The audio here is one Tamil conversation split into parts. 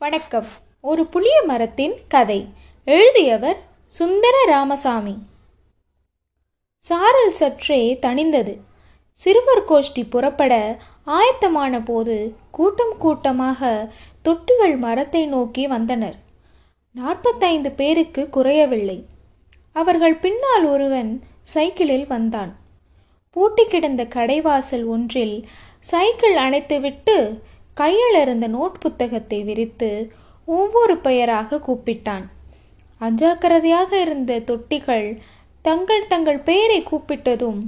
வணக்கம். ஒரு புளிய மரத்தின் கதை. எழுதியவர் சுந்தர ராமசாமி சாரல் சற்றே தணிந்தது. சிறுவர் கோஷ்டி புறப்பட ஆயத்தமான போது கூட்டம் கூட்டமாக தொட்டிகள் மரத்தை நோக்கி வந்தனர். நாற்பத்தைந்து பேருக்கு குறையவில்லை. அவர்கள் பின்னால் ஒருவன் சைக்கிளில் வந்தான். பூட்டி கிடந்த கடைவாசல் ஒன்றில் சைக்கிள் அணைத்துவிட்டு கையில் இருந்த நோட் புத்தகத்தை விரித்து ஒவ்வொரு பெயராக கூப்பிட்டான். அஜாக்கிரதையாக இருந்த தொட்டிகள் தங்கள் தங்கள் பெயரை கூப்பிட்டதும்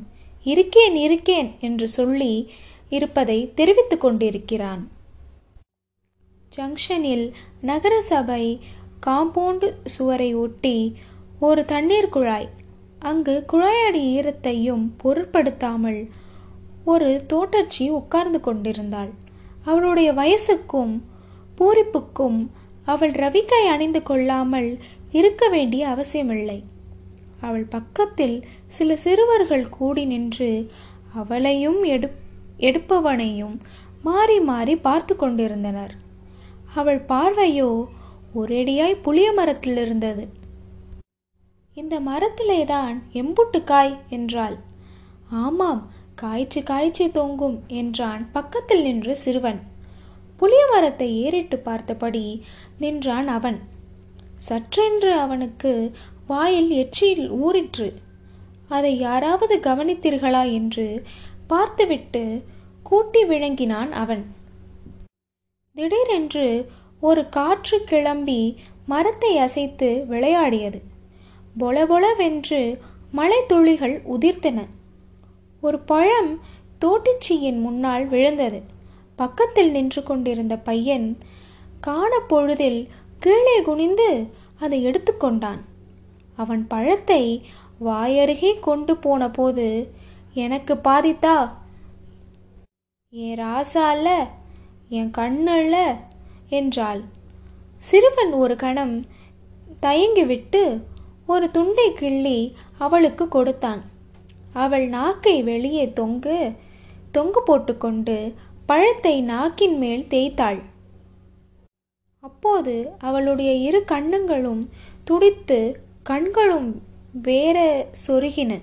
இருக்கேன் இருக்கேன் என்று சொல்லி இருப்பதை தெரிவித்து கொண்டிருக்கிறான். ஜங்ஷனில் நகரசபை காம்பவுண்டு சுவரை ஒட்டி ஒரு தண்ணீர் குழாய் அங்கு குழாயடி ஈரத்தையும் பொருட்படுத்தாமல் ஒரு தோட்டச்சி உட்கார்ந்து கொண்டிருந்தாள். அவளுடைய வயசுக்கும் பூரிப்புக்கும் அவள் ரவிக்கை அணிந்து கொள்ளாமல் இருக்க வேண்டிய அவசியமில்லை. அவள் பக்கத்தில் சில சிறுவர்கள் கூடி நின்று அவளையும் எடு எடுப்பவனையும் மாறி மாறி பார்த்து கொண்டிருந்தனர். அவள் பார்வையோ ஒரேடியாய் புளிய மரத்தில் இருந்தது. இந்த மரத்திலேதான் தான் எம்புட்டுக்காய் என்றாள். ஆமாம் காய்ச்சி காய்ச்சி தொங்கும் என்றான் பக்கத்தில் நின்ற சிறுவன். புளிய மரத்தை ஏறிட்டு பார்த்தபடி நின்றான் அவன். சற்றென்று அவனுக்கு வாயில் எச்சியில் ஊறிற்று. அதை யாராவது கவனித்தீர்களா என்று பார்த்துவிட்டு கூட்டி விளங்கினான் அவன். திடீரென்று ஒரு காற்று கிளம்பி மரத்தை அசைத்து விளையாடியது. பொலபொலவென்று மழை துளிகள் உதிர்த்தன. ஒரு பழம் தோட்டிச்சியின் முன்னால் விழுந்தது. பக்கத்தில் நின்று கொண்டிருந்த பையன் காணப்பொழுதில் கீழே குனிந்து அதை எடுத்துக்கொண்டான் அவன் பழத்தை வாயருகே கொண்டு போன போது எனக்கு பாதித்தா? என் ராசா அல்ல என் கண்ணல்ல என்றாள். சிறுவன் ஒரு கணம் தயங்கிவிட்டு ஒரு துண்டை கிள்ளி அவளுக்கு கொடுத்தான். அவள் நாக்கை வெளியே தொங்கு தொங்கு போட்டுக்கொண்டு பழத்தை நாக்கின் மேல் தேய்த்தாள். அப்போது அவளுடைய இரு கண்ணங்களும் துடித்து கண்களும் வேற சொருகின.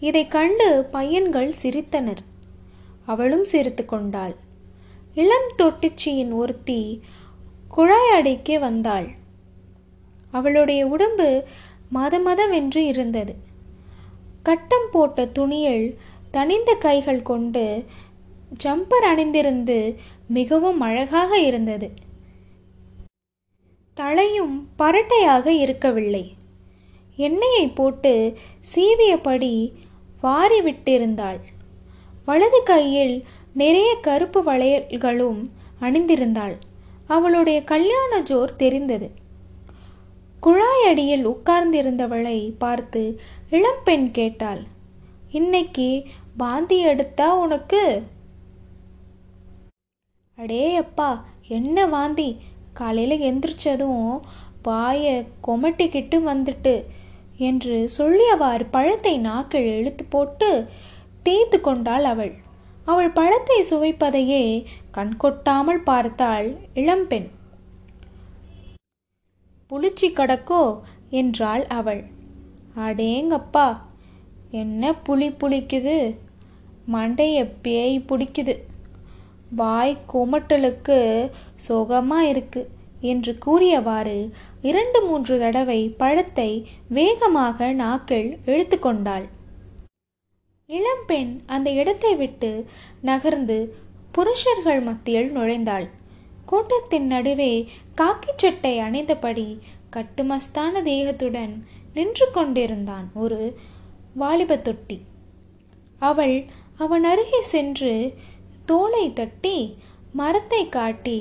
இதை கண்டு பையன்கள் சிரித்தனர். அவளும் சிரித்து கொண்டாள். இளம் தொட்டிச்சியின் ஒருத்தி குழாய் அடைக்கே வந்தாள். அவளுடைய உடம்பு மதமதவென்று இருந்தது. கட்டம் போட்ட துணியில் தனிந்த கைகள் கொண்டு ஜம்பர் அணிந்திருந்து மிகவும் அழகாக இருந்தது. தலையும் பரட்டையாக இருக்கவில்லை. எண்ணெயை போட்டு சீவியபடி வாரி விட்டிருந்தாள் வலது கையில் நிறைய கருப்பு வளையல்களும் அணிந்திருந்தாள். அவளுடைய கல்யாண ஜோர் தெரிந்தது. குழாயடியில் உட்கார்ந்திருந்தவளை பார்த்து இளம்பெண் கேட்டாள் இன்னைக்கு பாந்தி எடுத்தா உனக்கு? அடே அப்பா என்ன வாந்தி? காலையில் எந்திரிச்சதும் வாயை கொமட்டிக்கிட்டு வந்துட்டு என்று சொல்லியவாறு பழத்தை நாக்கில் இழுத்து போட்டு தேய்த்து கொண்டாள் அவள். அவள் பழத்தை சுவைப்பதையே கண்கொட்டாமல் பார்த்தாள் இளம்பெண் புளிச்சி கடக்கோ? என்றாள் அவள். அடேங்கப்பா என்ன புளி புளிக்குது? மண்டைய பேய் பிடிக்குது. வாய் குமட்டலுக்கு சுகமா இருக்கு என்று கூறியவாறு இரண்டு மூன்று தடவை பழத்தை வேகமாக நாக்கில் இழுத்து கொண்டாள். இளம்பெண் அந்த இடத்தை விட்டு நகர்ந்து புருஷர்கள் மத்தியில் நுழைந்தாள். கூட்டத்தின் நடுவே காக்கி சட்டை அணிந்தபடி கட்டுமஸ்தான தேகத்துடன் நின்று கொண்டிருந்தான் ஒரு வாலிப தொட்டி அவள் அவன் அருகே சென்று தோலை தட்டி மரத்தை காட்டி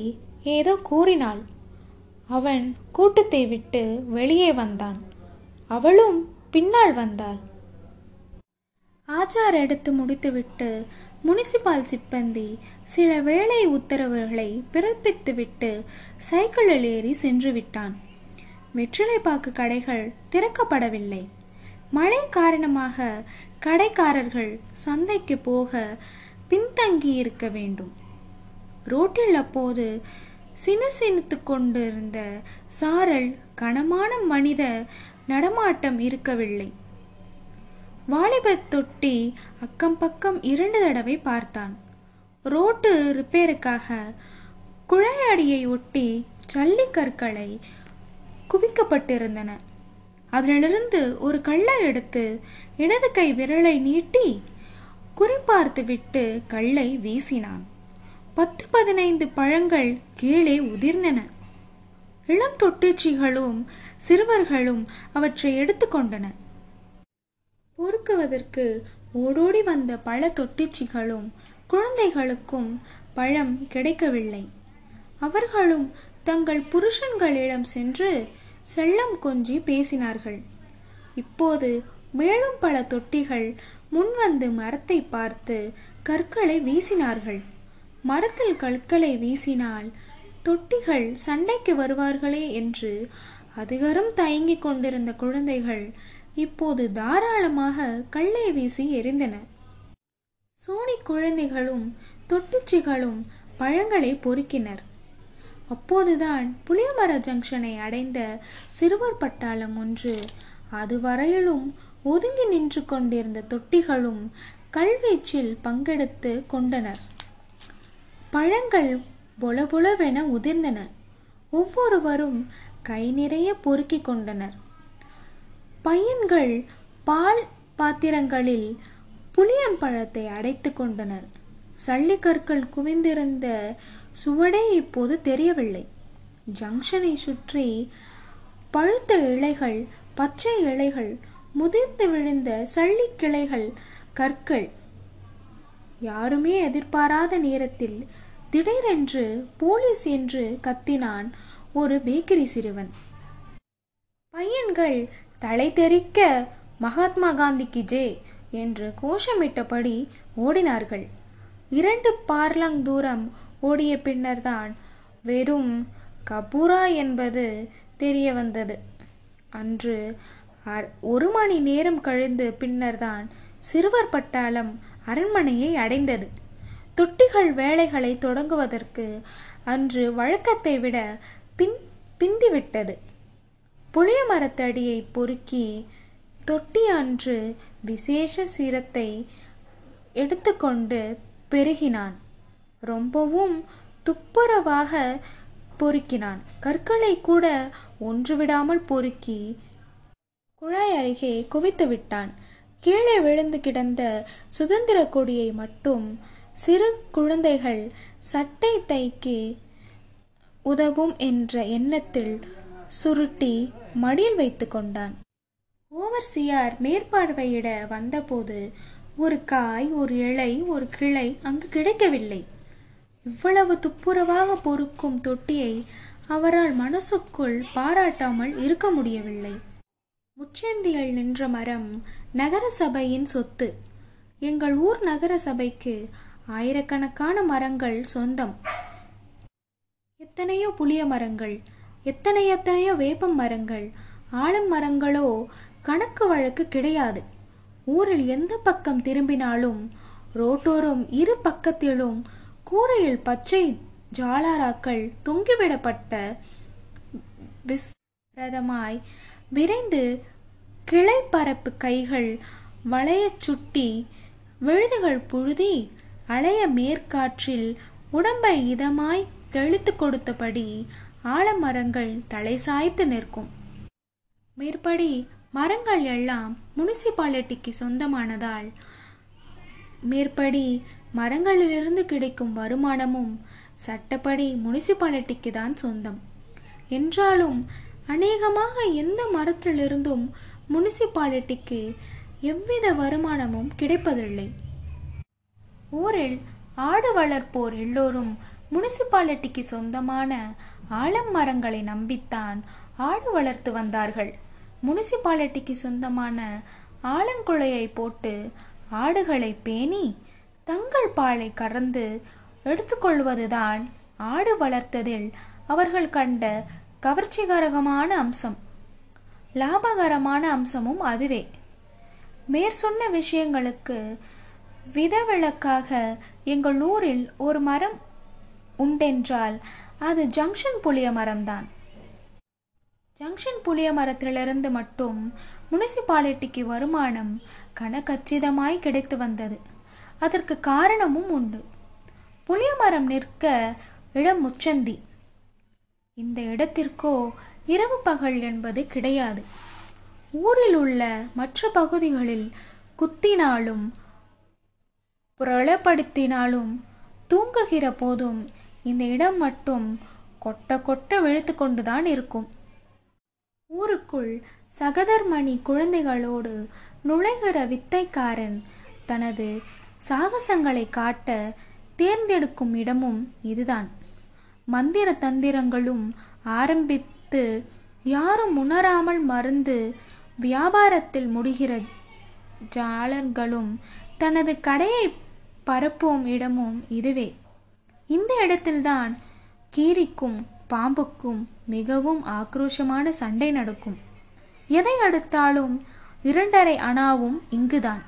ஏதோ கூறினாள். அவன் கூட்டத்தை விட்டு வெளியே வந்தான். அவளும் பின்னால் வந்தாள். ஆச்சார் எடுத்து முடித்துவிட்டு முனிசிபால் சிப்பந்தி சில வேலை உத்தரவுகளை பிறப்பித்துவிட்டு சைக்கிளில் ஏறி சென்று விட்டான். வெற்றிலைப்பாக்கு கடைகள் திறக்கப்படவில்லை. மழை காரணமாக கடைக்காரர்கள் சந்தைக்கு போக பின்தங்கி இருக்க வேண்டும். ரோட்டில் அப்போது சினுசினுத்து கொண்டிருந்த சாரல் கனமான மனித நடமாட்டம் இருக்கவில்லை. வாலிபர் தொட்டி அக்கம் பக்கம் இரண்டு தடவை பார்த்தான். ரோட்டு ரிப்பேருக்காக குழையாடியை ஒட்டி ஜல்லிக்கற்களை குவிக்கப்பட்டிருந்தன. அதிலிருந்து ஒரு கல்லை எடுத்து இடது கை விரலை நீட்டி குறிப்பார்த்து விட்டு கல்லை வீசினான். பத்து பதினைந்து பழங்கள் கீழே உதிர்ந்தன. இளம் தொட்டுச்சிகளும் சிறுவர்களும் அவற்றை எடுத்துக்கொண்டன பொறுக்குவதற்கு ஓடோடி வந்த பல தொட்டிச்சிகளும் குழந்தைகளுக்கும் பழம் கிடைக்கவில்லை. அவர்களும் தங்கள் புருஷன்களிடம் சென்று செல்லம் கொஞ்சி பேசினார்கள். இப்போது மேலும் பல தொட்டிகள் முன்வந்து மரத்தை பார்த்து கற்களை வீசினார்கள். மரத்தில் கற்களை வீசினால் தொட்டிகள் சண்டைக்கு வருவார்களே என்று அதிகரம் தயங்கிக் கொண்டிருந்த குழந்தைகள் இப்போது தாராளமாக கல்லை வீசி எறிந்தன. சோனி குழந்தைகளும் தொட்டிச்சிகளும் பழங்களை பொறுக்கினர். அப்போதுதான் புளியமர ஜங்ஷனை அடைந்த சிறுவர் பட்டாளம் ஒன்று அதுவரையிலும் ஒதுங்கி நின்று கொண்டிருந்த தொட்டிகளும் கல்வீச்சில் பங்கெடுத்து கொண்டனர். பழங்கள் பொலபொலவென உதிர்ந்தன. ஒவ்வொருவரும் கை நிறைய பொறுக்கிக் கொண்டனர். பையன்கள் பால் பாத்திரங்களில் புளியம்பழத்தை அடைத்து கொண்டனர். சல்லிக்கற்கள் குவிந்திருந்த சுவடே இப்போது தெரியவில்லை. ஜங்ஷனை சுற்றி பழுத்த இலைகள் பச்சை இலைகள் முதிர்ந்து விழுந்த சள்ளிக்கிளைகள் கற்கள் யாருமே எதிர்பாராத நேரத்தில் திடீரென்று போலீஸ் என்று கத்தினான் ஒரு பேக்கரி சிறுவன். பையன்கள் தலை தெறிக்க மகாத்மா காந்திக்கு ஜே என்று கோஷமிட்டபடி ஓடினார்கள். இரண்டு பார்லங் தூரம் ஓடிய பின்னர்தான் வெறும் கபூரா என்பது தெரிய வந்தது அன்று ஒரு மணி நேரம் கழிந்து பின்னர்தான் சிறுவர் பட்டாளம் அரண்மனையை அடைந்தது. தொட்டிகள் வேலைகளை தொடங்குவதற்கு அன்று வழக்கத்தை விட பின் பிந்திவிட்டது. புளிய மரத்தடியை பொறுக்கி தொட்டி அன்று விசேஷ சீரத்தை எடுத்துக்கொண்டு பெருகினான். ரொம்பவும் துப்புரவாக பொறுக்கினான். கற்களை கூட ஒன்று விடாமல் பொறுக்கி குழாய் அருகே குவித்து விட்டான். கீழே விழுந்து கிடந்த சுதந்திர கொடியை மட்டும் சிறு குழந்தைகள் சட்டை தைக்கு உதவும் என்ற எண்ணத்தில் சுருட்டி மடியில் வைத்து கொண்டான். ஓவர்சியார் மேற்பார்வையிட வந்தபோது ஒரு காய் ஒரு இலை ஒரு கிளை அங்கு கிடைக்கவில்லை. இவ்வளவு துப்புரவாக பொறுக்கும் தொட்டியை அவரால் மனசுக்குள் பாராட்டாமல் இருக்க முடியவில்லை. முச்சந்தியில் நின்ற மரம் நகர சபையின் சொத்து. எங்கள் ஊர் நகர சபைக்கு ஆயிரக்கணக்கான மரங்கள் சொந்தம். எத்தனையோ புளிய மரங்கள் எத்தனை எத்தனையோ வேப்பம் மரங்கள் ஆலம் மரங்களோ கணக்கு வழக்கு கிடையாது. ஊரில் எந்த பக்கம் திரும்பினாலும் ரோட்டோரம் இரு பக்கத்திலும் கூரையில் பச்சை ஜாலாராக்கள் தொங்கிவிடப்பட்ட விஸ்ரதமாய் விரைந்து கிளைப்பரப்பு கைகள் வளையச் சுட்டி விழுதுகள் புழுதி அலைய மேற்காற்றில் உடம்பை இதமாய் தெளித்து கொடுத்தபடி ஆலமரங்கள் தலை சாய்த்து நிற்கும். மேற்படி மரங்கள் எல்லாம் முனிசிபாலிட்டிக்கு சொந்தமானதால் மேற்படி மரங்களிலிருந்து கிடைக்கும் வருமானமும் சட்டப்படி முனிசிபாலிட்டிக்கு தான் சொந்தம். என்றாலும் அநேகமாக எந்த மரத்திலிருந்தும் முனிசிபாலிட்டிக்கு எவ்வித வருமானமும் கிடைப்பதில்லை. ஊரில் ஆடு வளர்ப்போர் எல்லோரும் முனிசிபாலிட்டிக்கு சொந்தமான ஆலம் மரங்களை நம்பித்தான் ஆடு வளர்த்து வந்தார்கள். முனிசிபாலிட்டிக்கு சொந்தமான ஆலங்குளையை போட்டு ஆடுகளை பேணி தங்கள் பாலை கறந்து எடுத்துக்கொள்வதுதான் ஆடு வளர்த்ததில் அவர்கள் கண்ட கவர்ச்சிகரமான அம்சம். லாபகரமான அம்சமும் அதுவே. மேற்சொன்ன விஷயங்களுக்கு விதவிலக்காக எங்கள் ஊரில் ஒரு மரம் உண்டென்றால் அது ஜங்ஷன் புளிய மரம்தான் ஜங்ஷன் புளிய மரத்திலிருந்து மட்டும் முனிசிபாலிட்டிக்கு வருமானம் கனகச்சிதமாய் கிடைத்து வந்தது. அதற்கு காரணமும் உண்டு. புளிய மரம் நிற்க இடம் முச்சந்தி. இந்த இடத்திற்கோ இரவு பகல் என்பது கிடையாது. ஊரில் உள்ள மற்ற பகுதிகளில் குத்தினாலும் புரளப்படுத்தினாலும் தூங்குகிற போதும் இந்த இடம் மட்டும் கொட்ட கொட்ட விழித்து கொண்டுதான் இருக்கும். ஊருக்குள் சகதர்மணி குழந்தைகளோடு நுழைகிற வித்தைக்காரன் தனது சாகசங்களை காட்ட தேர்ந்தெடுக்கும் இடமும் இதுதான். மந்திர தந்திரங்களும் ஆரம்பித்து யாரும் உணராமல் மருந்து வியாபாரத்தில் முடிகிற ஜாலர்களும் தனது கடையை பரப்பும் இடமும் இதுவே. இந்த இடத்தில்தான் கீரிக்கும் பாம்புக்கும் மிகவும் ஆக்ரோஷமான சண்டை நடக்கும். எதை அடுத்தாலும் இரண்டரை அணாவும் இங்குதான்.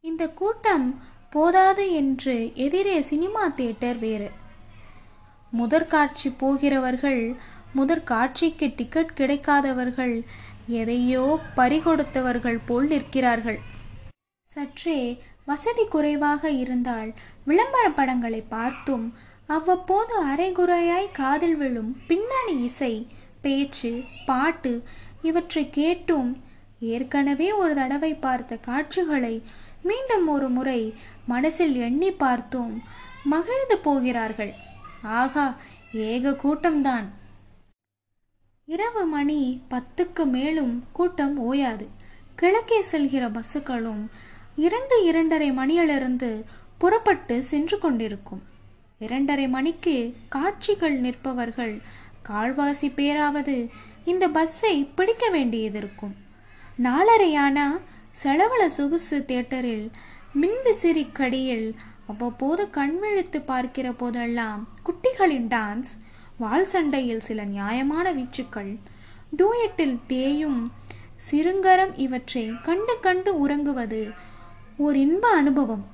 இந்த கூட்டம் போதாது என்று எதிரே சினிமா தியேட்டர் வேறு. முதற்காட்சி போகிறவர்கள் முதற்காட்சிக்கு டிக்கெட் கிடைக்காதவர்கள் எதையோ பறிகொடுத்தவர்கள் போல் நிற்கிறார்கள். சற்றே வசதி குறைவாக இருந்தால் விளம்பர படங்களை பார்த்தும் அவ்வப்போது அரைகுறையாய் காதில் விழும் பின்னணி இசை பேச்சு பாட்டு இவற்றை கேட்டும் ஏற்கனவே ஒரு தடவை பார்த்த காட்சிகளை மீண்டும் ஒரு முறை மனசில் எண்ணி பார்த்தும் மகிழ்ந்து போகிறார்கள். ஆகா ஏக கூட்டம்தான். இரவு மணி பத்துக்கு மேலும் கூட்டம் ஓயாது. கிழக்கே செல்கிற பஸ்ஸுகளும் இரண்டு இரண்டரை மணியிலிருந்து புறப்பட்டு சென்று கொண்டிருக்கும். இரண்டரை மணிக்கு காட்சிகள் நிற்பவர்கள் கால்வாசி பேராவது இந்த பஸ்ஸை பிடிக்க வேண்டியதிருக்கும். நாலரையானா செலவள சொகுசு தியேட்டரில் மின்விசிறி கடியில் அவ்வப்போது கண்விழித்து பார்க்கிற போதெல்லாம் குட்டிகளின் டான்ஸ் வால் சண்டையில் சில நியாயமான வீச்சுக்கள் டூயட்டில் தேயும் சிறுங்கரம் இவற்றை கண்டு கண்டு உறங்குவது ஓர் இன்ப அனுபவம்.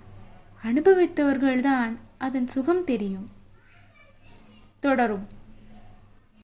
அனுபவித்தவர்கள்தான் அதன் சுகம் தெரியும். தொடரும்.